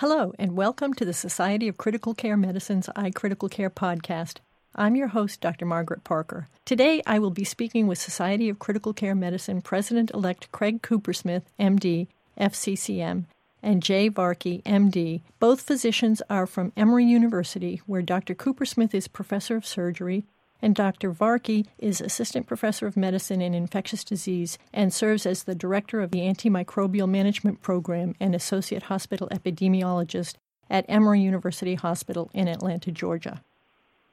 Hello, and welcome to the Society of Critical Care Medicine's iCritical Care podcast. I'm your host, Dr. Margaret Parker. Today, I will be speaking with Society of Critical Care Medicine President elect Craig Coopersmith, MD, FCCM, and Jay Varkey, MD. Both physicians are from Emory University, where Dr. Coopersmith is professor of surgery and Dr. Varkey is Assistant Professor of Medicine and Infectious Disease and serves as the Director of the Antimicrobial Management Program and Associate Hospital Epidemiologist at Emory University Hospital in Atlanta, Georgia.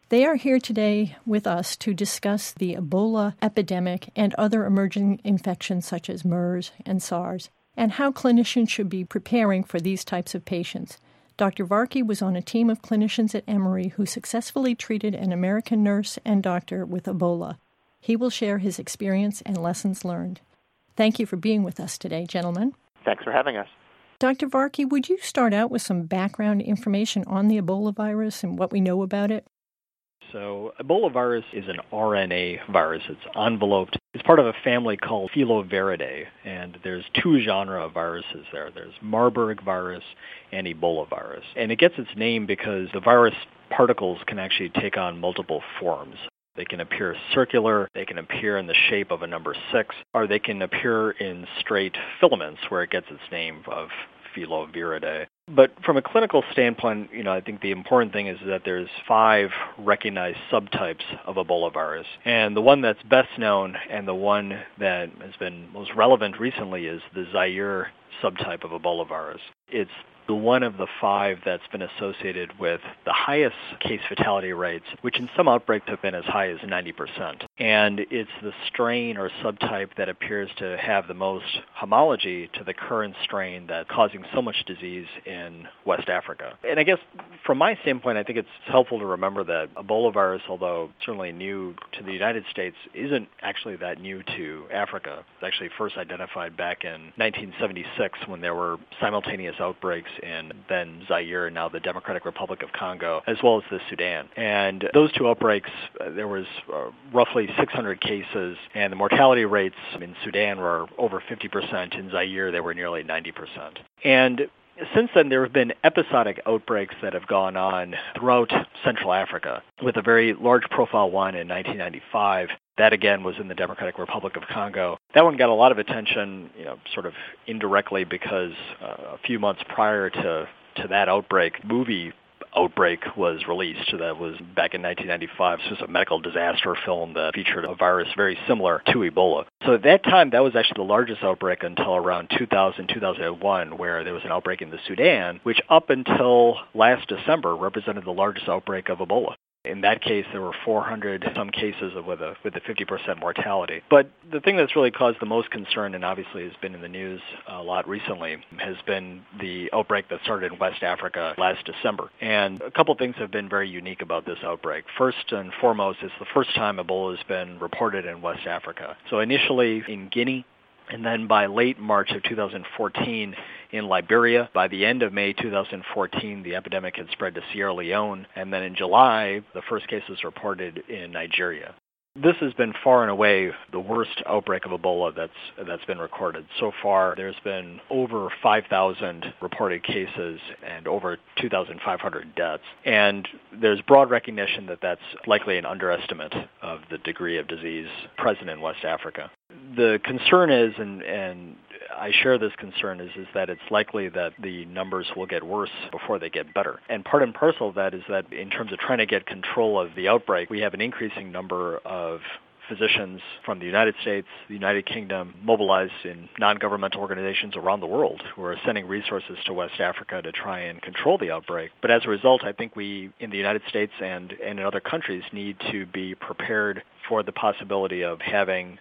They are here today with us to discuss the Ebola epidemic and other emerging infections such as MERS and SARS, and how clinicians should be preparing for these types of patients. Dr. Varkey was on a team of clinicians at Emory who successfully treated an American nurse and doctor with Ebola. He will share his experience and lessons learned. Thank you for being with us today, gentlemen. Thanks for having us. Dr. Varkey, would you start out with some background information on the Ebola virus and what we know about it? So Ebola virus is an RNA virus. It's enveloped. It's part of a family called Filoviridae, and there's two genera of viruses there. There's Marburg virus and Ebola virus. And it gets its name because the virus particles can actually take on multiple forms. They can appear circular, they can appear in the shape of a number six, or they can appear in straight filaments where it gets its name of Filoviridae. But from a clinical standpoint, you know, I think the important thing is that there's five recognized subtypes of Ebola virus. And the one that's best known and the one that has been most relevant recently is the Zaire subtype of Ebola virus. It's the one of the five that's been associated with the highest case fatality rates, which in some outbreaks have been as high as 90%. And it's the strain or subtype that appears to have the most homology to the current strain that's causing so much disease in West Africa. And I guess from my standpoint, I think it's helpful to remember that Ebola virus, although certainly new to the United States, isn't actually that new to Africa. It's actually first identified back in 1976 when there were simultaneous outbreaks in then Zaire, now the Democratic Republic of Congo, as well as the Sudan. And those two outbreaks, uh, there was uh, roughly 600 cases, and the mortality rates in Sudan were over 50%. In Zaire, they were nearly 90%. And since then, there have been episodic outbreaks that have gone on throughout Central Africa, with a very large profile one in 1995. That again was in the Democratic Republic of Congo. That one got a lot of attention, you know, sort of indirectly because uh, a few months prior to to that outbreak, movie outbreak was released. That was back in 1995. This was a medical disaster film that featured a virus very similar to Ebola. So at that time, that was actually the largest outbreak until around 2000, 2001, where there was an outbreak in the Sudan, which up until last December represented the largest outbreak of Ebola. In that case, there were 400 some cases with a with a 50% mortality. But the thing that's really caused the most concern, and obviously has been in the news a lot recently, has been the outbreak that started in West Africa last December. And a couple things have been very unique about this outbreak. First and foremost, it's the first time Ebola has been reported in West Africa. So initially in Guinea, and then by late March of 2014 in Liberia. By the end of May 2014, the epidemic had spread to Sierra Leone, and then in July, the first case was reported in Nigeria. This has been far and away the worst outbreak of Ebola that's that's been recorded. So far, there's been over 5,000 reported cases and over 2,500 deaths. And there's broad recognition that that's likely an underestimate of the degree of disease present in West Africa. The concern is, and, and I share this concern is, is that it's likely that the numbers will get worse before they get better. And part and parcel of that is that in terms of trying to get control of the outbreak, we have an increasing number of physicians from the United States, the United Kingdom, mobilized in non-governmental organizations around the world who are sending resources to West Africa to try and control the outbreak. But as a result, I think we in the United States and, and in other countries need to be prepared for the possibility of having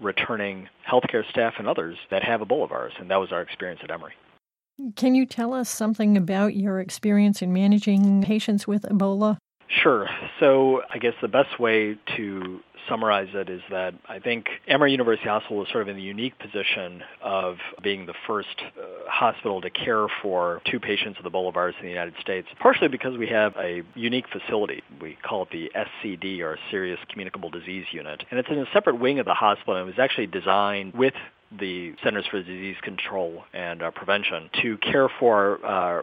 returning healthcare staff and others that have Ebola virus, and that was our experience at Emory. Can you tell us something about your experience in managing patients with Ebola? Sure. So I guess the best way to summarize it is that I think Emory University Hospital is sort of in the unique position of being the first uh, hospital to care for two patients with Ebola virus in the United States, partially because we have a unique facility. We call it the SCD, or Serious Communicable Disease Unit. And it's in a separate wing of the hospital, and it was actually designed with the Centers for Disease Control and uh, Prevention to care for uh,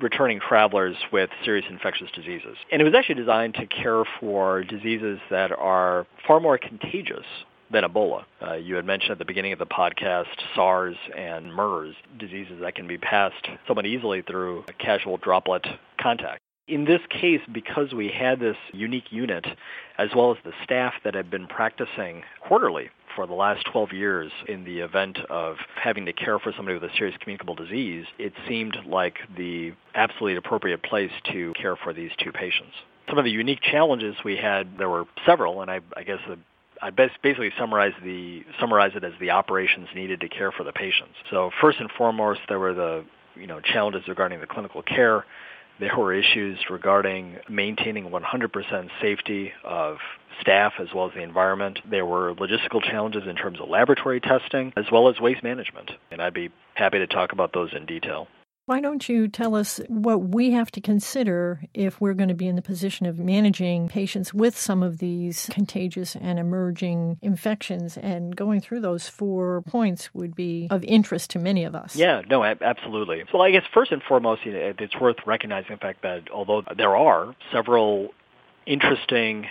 returning travelers with serious infectious diseases. And it was actually designed to care for diseases that are far more contagious than Ebola. Uh, you had mentioned at the beginning of the podcast SARS and MERS, diseases that can be passed somewhat easily through casual droplet contact. In this case, because we had this unique unit, as well as the staff that had been practicing quarterly for the last 12 years in the event of having to care for somebody with a serious communicable disease, it seemed like the absolutely appropriate place to care for these two patients. Some of the unique challenges we had, there were several, and I, I guess uh, the I basically summarize the summarize it as the operations needed to care for the patients. So first and foremost, there were the you know challenges regarding the clinical care. There were issues regarding maintaining 100% safety of staff as well as the environment. There were logistical challenges in terms of laboratory testing as well as waste management. And I'd be happy to talk about those in detail. Why don't you tell us what we have to consider if we're going to be in the position of managing patients with some of these contagious and emerging infections? And going through those four points would be of interest to many of us. Yeah, no, absolutely. So I guess first and foremost, it's worth recognizing the fact that although there are several interesting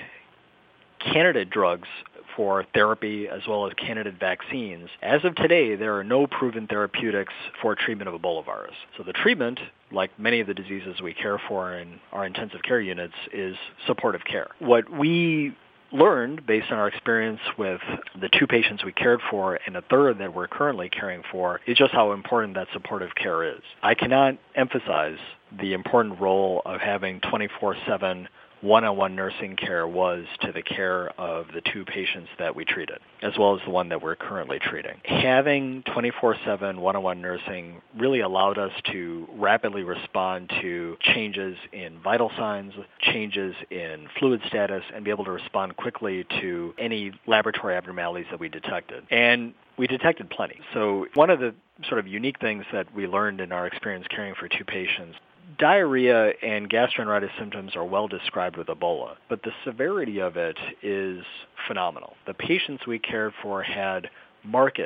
candidate drugs for therapy as well as candidate vaccines. As of today, there are no proven therapeutics for treatment of Ebola virus. So the treatment, like many of the diseases we care for in our intensive care units, is supportive care. What we learned based on our experience with the two patients we cared for and a third that we're currently caring for is just how important that supportive care is. I cannot emphasize the important role of having 24-7 one-on-one nursing care was to the care of the two patients that we treated, as well as the one that we're currently treating. Having 24-7 one-on-one nursing really allowed us to rapidly respond to changes in vital signs, changes in fluid status, and be able to respond quickly to any laboratory abnormalities that we detected. And we detected plenty. So one of the sort of unique things that we learned in our experience caring for two patients diarrhea and gastroenteritis symptoms are well described with Ebola, but the severity of it is phenomenal. The patients we cared for had marked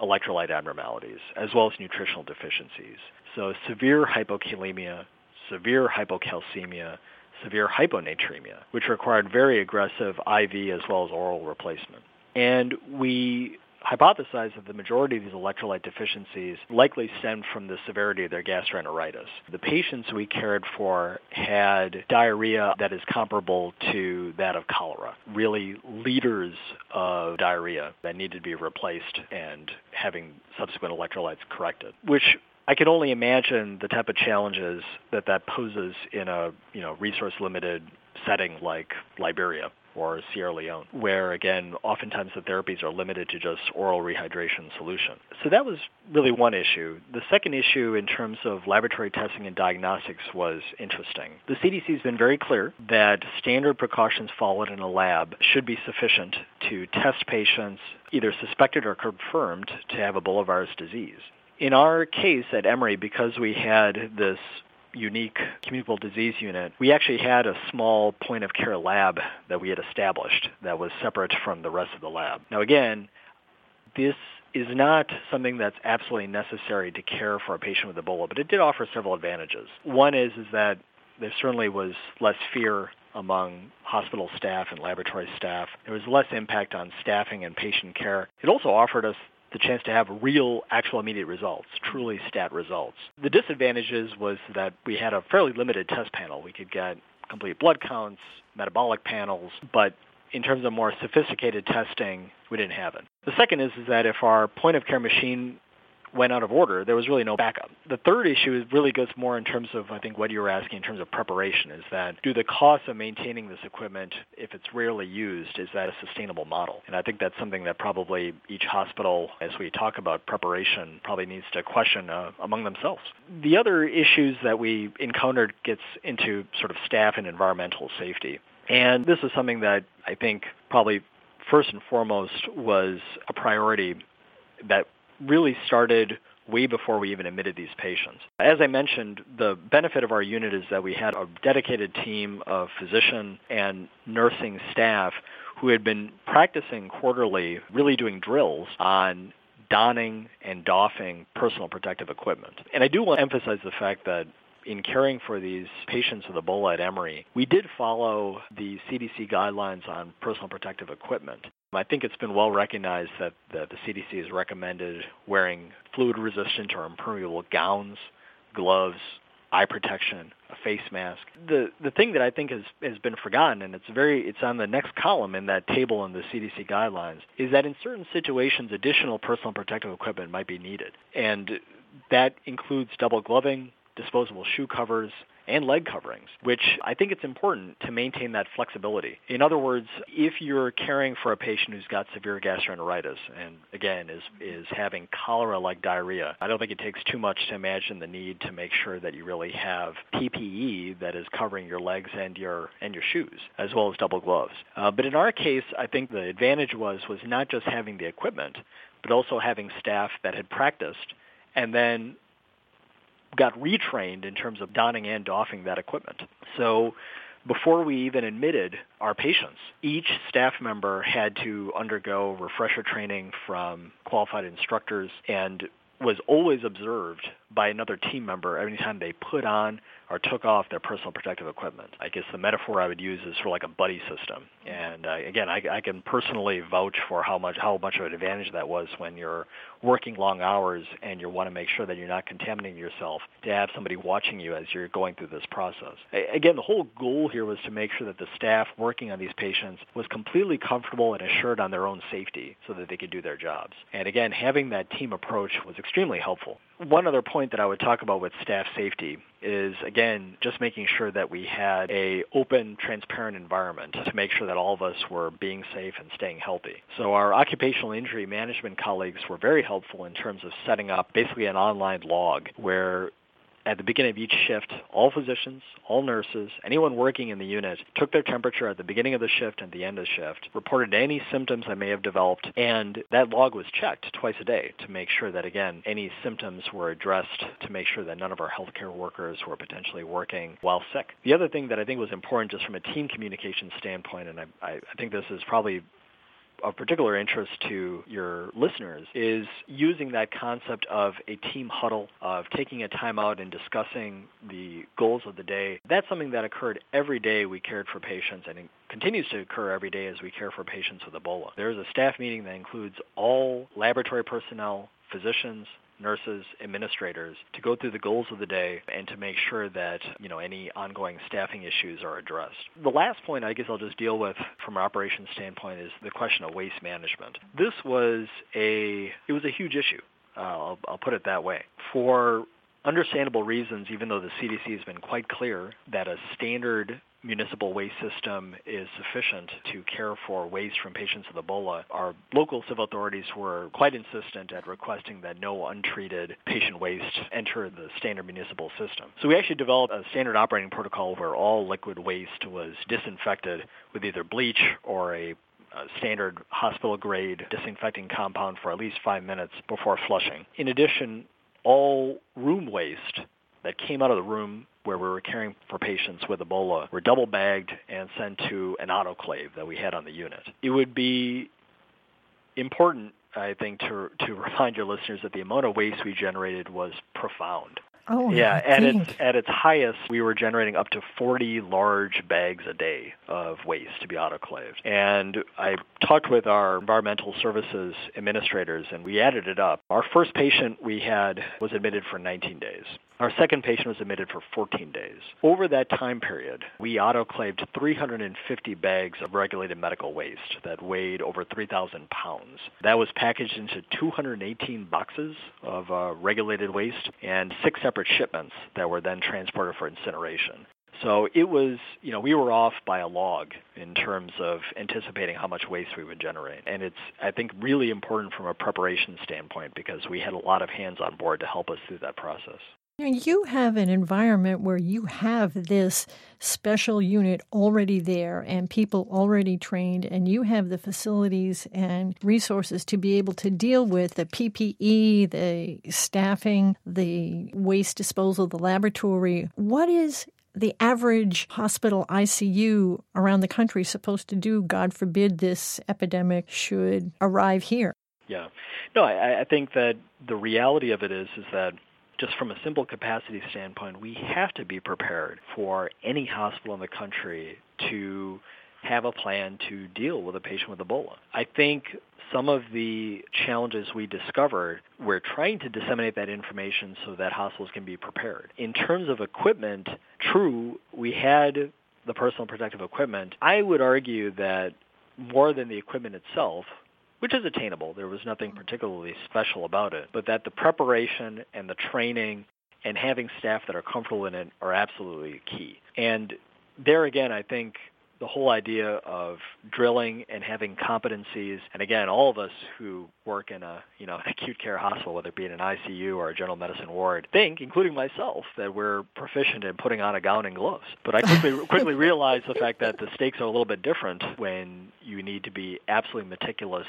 electrolyte abnormalities as well as nutritional deficiencies. So severe hypokalemia, severe hypocalcemia, severe hyponatremia, which required very aggressive IV as well as oral replacement. And we hypothesized that the majority of these electrolyte deficiencies likely stemmed from the severity of their gastroenteritis. The patients we cared for had diarrhea that is comparable to that of cholera, really liters of diarrhea that needed to be replaced and having subsequent electrolytes corrected, which I can only imagine the type of challenges that that poses in a you know resource limited setting like Liberia or Sierra Leone, where again, oftentimes the therapies are limited to just oral rehydration solution. So that was really one issue. The second issue in terms of laboratory testing and diagnostics was interesting. The CDC has been very clear that standard precautions followed in a lab should be sufficient to test patients either suspected or confirmed to have Ebola virus disease. In our case at Emory, because we had this unique communicable disease unit, we actually had a small point of care lab that we had established that was separate from the rest of the lab. Now again, this is not something that's absolutely necessary to care for a patient with Ebola, but it did offer several advantages. One is, is that there certainly was less fear among hospital staff and laboratory staff. There was less impact on staffing and patient care. It also offered us the chance to have real, actual immediate results, truly stat results. The disadvantages was that we had a fairly limited test panel. We could get complete blood counts, metabolic panels, but in terms of more sophisticated testing, we didn't have it. The second is, is that if our point of care machine went out of order, there was really no backup. The third issue really goes more in terms of, I think, what you were asking in terms of preparation, is that do the costs of maintaining this equipment, if it's rarely used, is that a sustainable model? And I think that's something that probably each hospital, as we talk about preparation, probably needs to question uh, among themselves. The other issues that we encountered gets into sort of staff and environmental safety. And this is something that I think probably first and foremost was a priority that really started way before we even admitted these patients. As I mentioned, the benefit of our unit is that we had a dedicated team of physician and nursing staff who had been practicing quarterly, really doing drills on donning and doffing personal protective equipment. And I do want to emphasize the fact that in caring for these patients with Ebola at Emory, we did follow the CDC guidelines on personal protective equipment. I think it's been well recognized that, that the CDC has recommended wearing fluid resistant or impermeable gowns, gloves, eye protection, a face mask. The the thing that I think has has been forgotten and it's very it's on the next column in that table in the CDC guidelines is that in certain situations additional personal protective equipment might be needed. And that includes double gloving, disposable shoe covers, and leg coverings, which I think it's important to maintain that flexibility. In other words, if you're caring for a patient who's got severe gastroenteritis and again is is having cholera-like diarrhea, I don't think it takes too much to imagine the need to make sure that you really have PPE that is covering your legs and your and your shoes, as well as double gloves. Uh, but in our case, I think the advantage was was not just having the equipment, but also having staff that had practiced and then got retrained in terms of donning and doffing that equipment. So before we even admitted our patients, each staff member had to undergo refresher training from qualified instructors and was always observed by another team member every time they put on or took off their personal protective equipment. I guess the metaphor I would use is for like a buddy system. And uh, again, I, I can personally vouch for how much how much of an advantage that was when you're working long hours and you want to make sure that you're not contaminating yourself to have somebody watching you as you're going through this process. Again, the whole goal here was to make sure that the staff working on these patients was completely comfortable and assured on their own safety so that they could do their jobs. And again, having that team approach was extremely helpful. One other point that I would talk about with staff safety is again just making sure that we had a open transparent environment to make sure that all of us were being safe and staying healthy. So our occupational injury management colleagues were very helpful in terms of setting up basically an online log where at the beginning of each shift, all physicians, all nurses, anyone working in the unit took their temperature at the beginning of the shift and the end of the shift, reported any symptoms that may have developed, and that log was checked twice a day to make sure that, again, any symptoms were addressed to make sure that none of our healthcare workers were potentially working while sick. The other thing that I think was important just from a team communication standpoint, and I, I think this is probably of particular interest to your listeners is using that concept of a team huddle, of taking a time out and discussing the goals of the day. That's something that occurred every day we cared for patients and it continues to occur every day as we care for patients with Ebola. There's a staff meeting that includes all laboratory personnel, physicians, nurses, administrators to go through the goals of the day and to make sure that, you know, any ongoing staffing issues are addressed. The last point I guess I'll just deal with from an operations standpoint is the question of waste management. This was a it was a huge issue. Uh, I'll, I'll put it that way. For understandable reasons, even though the CDC has been quite clear that a standard municipal waste system is sufficient to care for waste from patients with Ebola, our local civil authorities were quite insistent at requesting that no untreated patient waste enter the standard municipal system. So we actually developed a standard operating protocol where all liquid waste was disinfected with either bleach or a standard hospital grade disinfecting compound for at least five minutes before flushing. In addition, all room waste that came out of the room where we were caring for patients with Ebola were double bagged and sent to an autoclave that we had on the unit. It would be important, I think, to to remind your listeners that the amount of waste we generated was profound. Oh, yeah. At its at its highest, we were generating up to 40 large bags a day of waste to be autoclaved. And I talked with our environmental services administrators, and we added it up. Our first patient we had was admitted for 19 days. Our second patient was admitted for 14 days. Over that time period, we autoclaved 350 bags of regulated medical waste that weighed over 3,000 pounds. That was packaged into 218 boxes of uh, regulated waste and six separate shipments that were then transported for incineration. So it was, you know, we were off by a log in terms of anticipating how much waste we would generate. And it's, I think, really important from a preparation standpoint because we had a lot of hands on board to help us through that process. You have an environment where you have this special unit already there and people already trained, and you have the facilities and resources to be able to deal with the PPE, the staffing, the waste disposal, the laboratory. What is the average hospital ICU around the country supposed to do, God forbid this epidemic should arrive here? Yeah. No, I, I think that the reality of it is is that just from a simple capacity standpoint, we have to be prepared for any hospital in the country to have a plan to deal with a patient with Ebola. I think some of the challenges we discovered, we're trying to disseminate that information so that hospitals can be prepared. In terms of equipment, true, we had the personal protective equipment. I would argue that more than the equipment itself, which is attainable, there was nothing particularly special about it, but that the preparation and the training and having staff that are comfortable in it are absolutely key. And there again, I think the whole idea of drilling and having competencies, and again, all of us who work in a you know an acute care hospital, whether it be in an ICU or a general medicine ward, think, including myself, that we're proficient in putting on a gown and gloves. But I quickly quickly realized the fact that the stakes are a little bit different when you need to be absolutely meticulous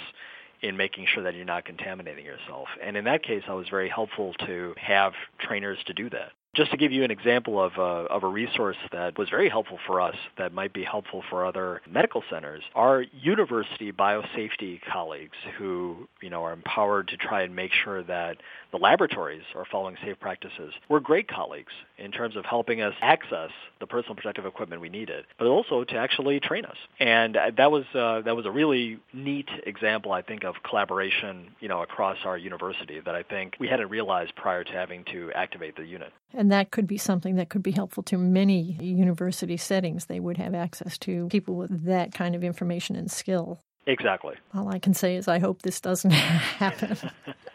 in making sure that you're not contaminating yourself. And in that case, I was very helpful to have trainers to do that. Just to give you an example of a, of a resource that was very helpful for us that might be helpful for other medical centers, our university biosafety colleagues who, you know, are empowered to try and make sure that the laboratories are following safe practices were great colleagues in terms of helping us access the personal protective equipment we needed, but also to actually train us. And that was uh, that was a really neat example, I think, of collaboration, you know, across our university that I think we hadn't realized prior to having to activate the unit. And that could be something that could be helpful to many university settings. They would have access to people with that kind of information and skill. Exactly. All I can say is I hope this doesn't happen.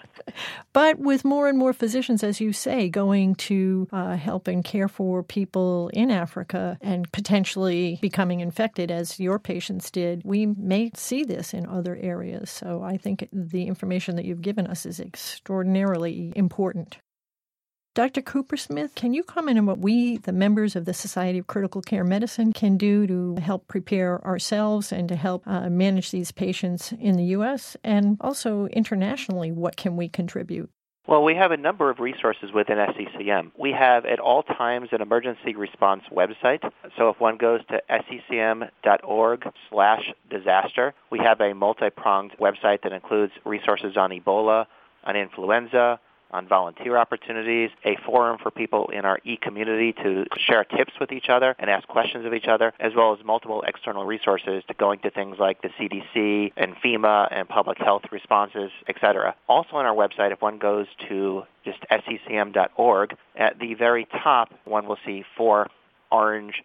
but with more and more physicians, as you say, going to uh, help and care for people in Africa and potentially becoming infected, as your patients did, we may see this in other areas. So I think the information that you've given us is extraordinarily important. Dr. Coopersmith, can you comment on what we, the members of the Society of Critical Care Medicine, can do to help prepare ourselves and to help uh, manage these patients in the U.S. and also internationally? What can we contribute? Well, we have a number of resources within SCCM. We have at all times an emergency response website. So if one goes to sccm.org slash disaster, we have a multi-pronged website that includes resources on Ebola, on influenza, on volunteer opportunities, a forum for people in our e-community to share tips with each other and ask questions of each other, as well as multiple external resources to going to things like the CDC and FEMA and public health responses, etc. Also on our website, if one goes to just sccm.org, at the very top, one will see four orange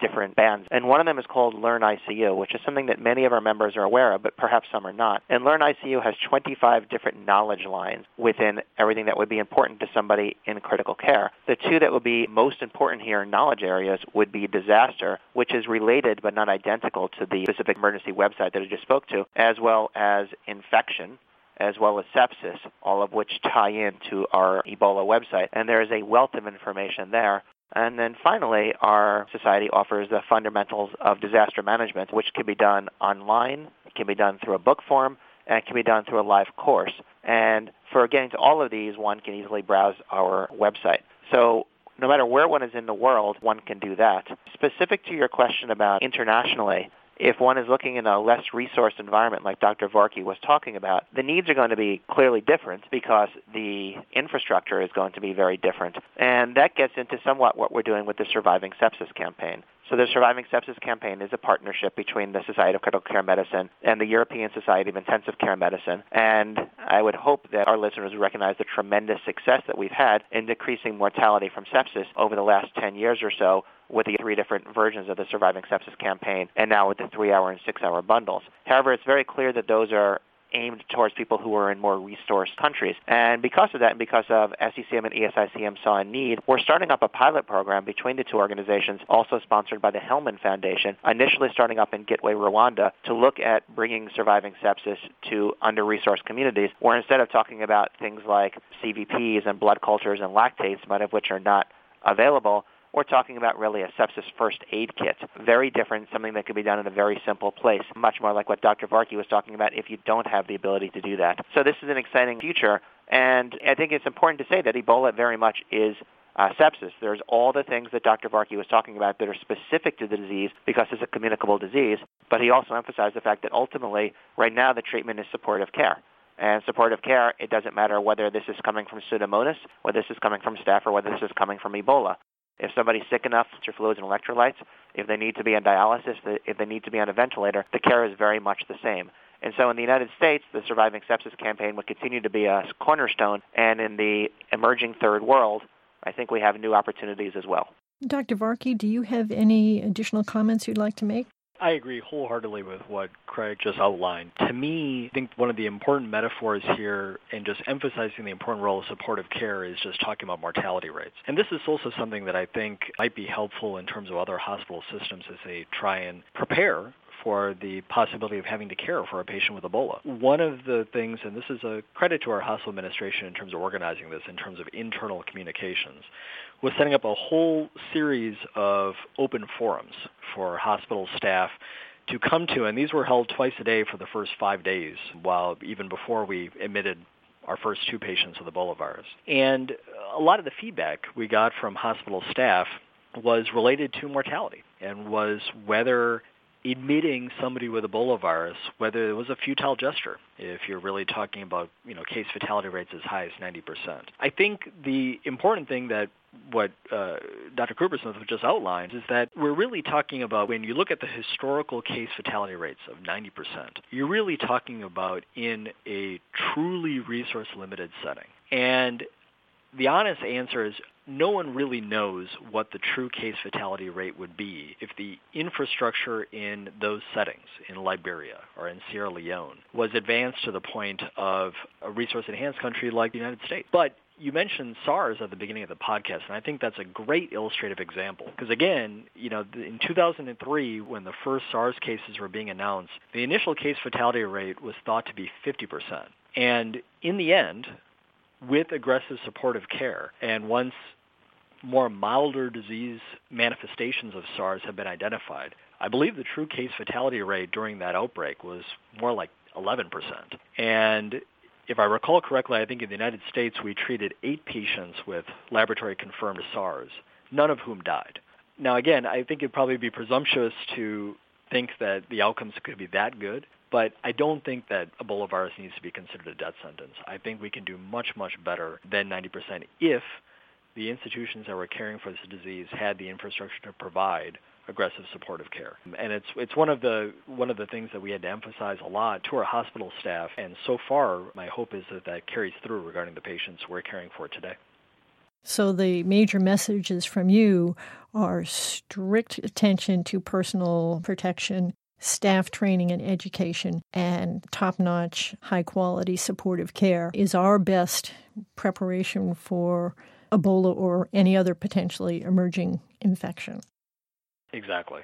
different bands. And one of them is called Learn ICU, which is something that many of our members are aware of, but perhaps some are not. And Learn ICU has 25 different knowledge lines within everything that would be important to somebody in critical care. The two that would be most important here in knowledge areas would be disaster, which is related but not identical to the specific emergency website that I just spoke to, as well as infection, as well as sepsis, all of which tie into our Ebola website. And there is a wealth of information there. And then finally, our society offers the fundamentals of disaster management, which can be done online, it can be done through a book form, and it can be done through a live course. And for getting to all of these, one can easily browse our website. So no matter where one is in the world, one can do that. Specific to your question about internationally, if one is looking in a less resourced environment like Dr. Varkey was talking about, the needs are going to be clearly different because the infrastructure is going to be very different. And that gets into somewhat what we're doing with the Surviving Sepsis campaign. So the Surviving Sepsis campaign is a partnership between the Society of Critical Care Medicine and the European Society of Intensive Care Medicine. And I would hope that our listeners recognize the tremendous success that we've had in decreasing mortality from sepsis over the last 10 years or so with the three different versions of the Surviving Sepsis campaign and now with the three-hour and six-hour bundles. However, it's very clear that those are aimed towards people who are in more resourced countries. And because of that, and because of SCCM and ESICM saw a need, we're starting up a pilot program between the two organizations, also sponsored by the Hellman Foundation, initially starting up in Gitwe, Rwanda, to look at bringing surviving sepsis to under-resourced communities, where instead of talking about things like CVPs and blood cultures and lactates, many of which are not available, we're talking about really a sepsis first aid kit. Very different, something that could be done in a very simple place, much more like what Dr. Varkey was talking about if you don't have the ability to do that. So this is an exciting future, and I think it's important to say that Ebola very much is uh, sepsis. There's all the things that Dr. Varkey was talking about that are specific to the disease because it's a communicable disease, but he also emphasized the fact that ultimately, right now, the treatment is supportive care. And supportive care, it doesn't matter whether this is coming from Pseudomonas, whether this is coming from staph, or whether this is coming from Ebola. If somebody's sick enough to fluids and electrolytes, if they need to be on dialysis, if they need to be on a ventilator, the care is very much the same. And so in the United States, the Surviving Sepsis campaign would continue to be a cornerstone. And in the emerging third world, I think we have new opportunities as well. Dr. Varkey, do you have any additional comments you'd like to make? I agree wholeheartedly with what Craig just outlined. To me, I think one of the important metaphors here and just emphasizing the important role of supportive care is just talking about mortality rates. And this is also something that I think might be helpful in terms of other hospital systems as they try and prepare for the possibility of having to care for a patient with Ebola. One of the things, and this is a credit to our hospital administration in terms of organizing this in terms of internal communications, was setting up a whole series of open forums for hospital staff to come to, and these were held twice a day for the first five days, while even before we admitted our first two patients with Ebola virus. And a lot of the feedback we got from hospital staff was related to mortality and was whether admitting somebody with Ebola virus, whether it was a futile gesture, if you're really talking about, you know, case fatality rates as high as 90%. I think the important thing that what uh, Dr. Coopersmith just outlined is that we're really talking about when you look at the historical case fatality rates of 90%, you're really talking about in a truly resource limited setting. And the honest answer is no one really knows what the true case fatality rate would be if the infrastructure in those settings in Liberia or in Sierra Leone was advanced to the point of a resource enhanced country like the United States. But you mentioned SARS at the beginning of the podcast, and I think that's a great illustrative example. Because again, you know, in 2003, when the first SARS cases were being announced, the initial case fatality rate was thought to be 50%. And in the end, with aggressive supportive care. And once more milder disease manifestations of SARS have been identified, I believe the true case fatality rate during that outbreak was more like 11%. And if I recall correctly, I think in the United States we treated eight patients with laboratory confirmed SARS, none of whom died. Now again, I think it'd probably be presumptuous to think that the outcomes could be that good, but I don't think that Ebola virus needs to be considered a death sentence. I think we can do much, much better than 90% if the institutions that were caring for this disease had the infrastructure to provide aggressive supportive care. And it's it's one of the one of the things that we had to emphasize a lot to our hospital staff. And so far, my hope is that that carries through regarding the patients we're caring for today. So the major messages from you are strict attention to personal protection, staff training and education and top notch, high quality supportive care is our best preparation for Ebola or any other potentially emerging infection. Exactly.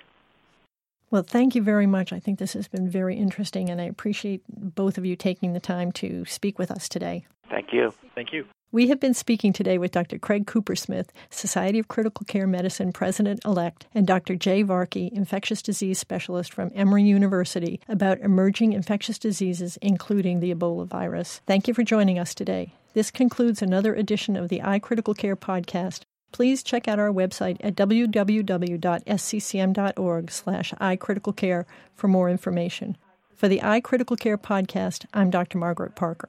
Well, thank you very much. I think this has been very interesting, and I appreciate both of you taking the time to speak with us today. Thank you. Thank you. We have been speaking today with Dr. Craig Coopersmith, Society of Critical Care Medicine President elect, and Dr. Jay Varkey, Infectious Disease Specialist from Emory University, about emerging infectious diseases, including the Ebola virus. Thank you for joining us today. This concludes another edition of the iCritical Care podcast. Please check out our website at www.sccm.org slash iCriticalCare for more information. For the iCritical Care podcast, I'm Dr. Margaret Parker.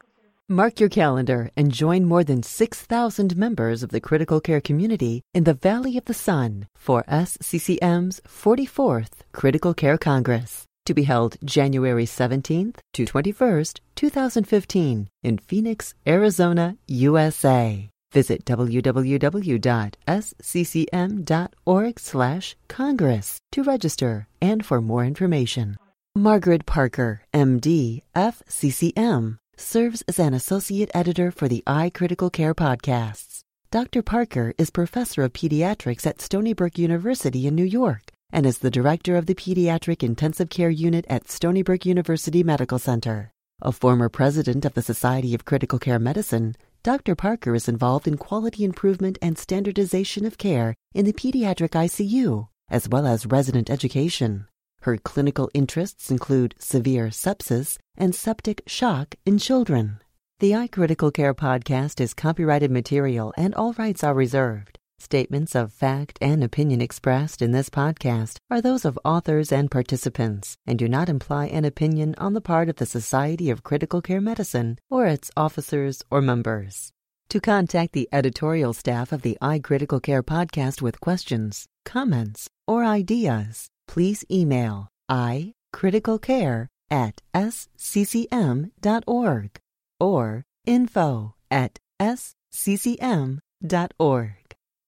Mark your calendar and join more than 6,000 members of the critical care community in the Valley of the Sun for SCCM's 44th Critical Care Congress to be held January 17th to 21st, 2015 in Phoenix, Arizona, USA. Visit www.sccm.org/congress to register and for more information. Margaret Parker, MD, FCCM serves as an associate editor for the iCritical Care podcasts. Dr. Parker is professor of pediatrics at Stony Brook University in New York and is the director of the Pediatric Intensive Care Unit at Stony Brook University Medical Center. A former president of the Society of Critical Care Medicine, Dr. Parker is involved in quality improvement and standardization of care in the pediatric ICU, as well as resident education. Her clinical interests include severe sepsis and septic shock in children. The iCritical Care podcast is copyrighted material and all rights are reserved. Statements of fact and opinion expressed in this podcast are those of authors and participants and do not imply an opinion on the part of the Society of Critical Care Medicine or its officers or members. To contact the editorial staff of the iCritical Care podcast with questions, comments, or ideas, please email icriticalcare at sccm.org or info at sccm.org.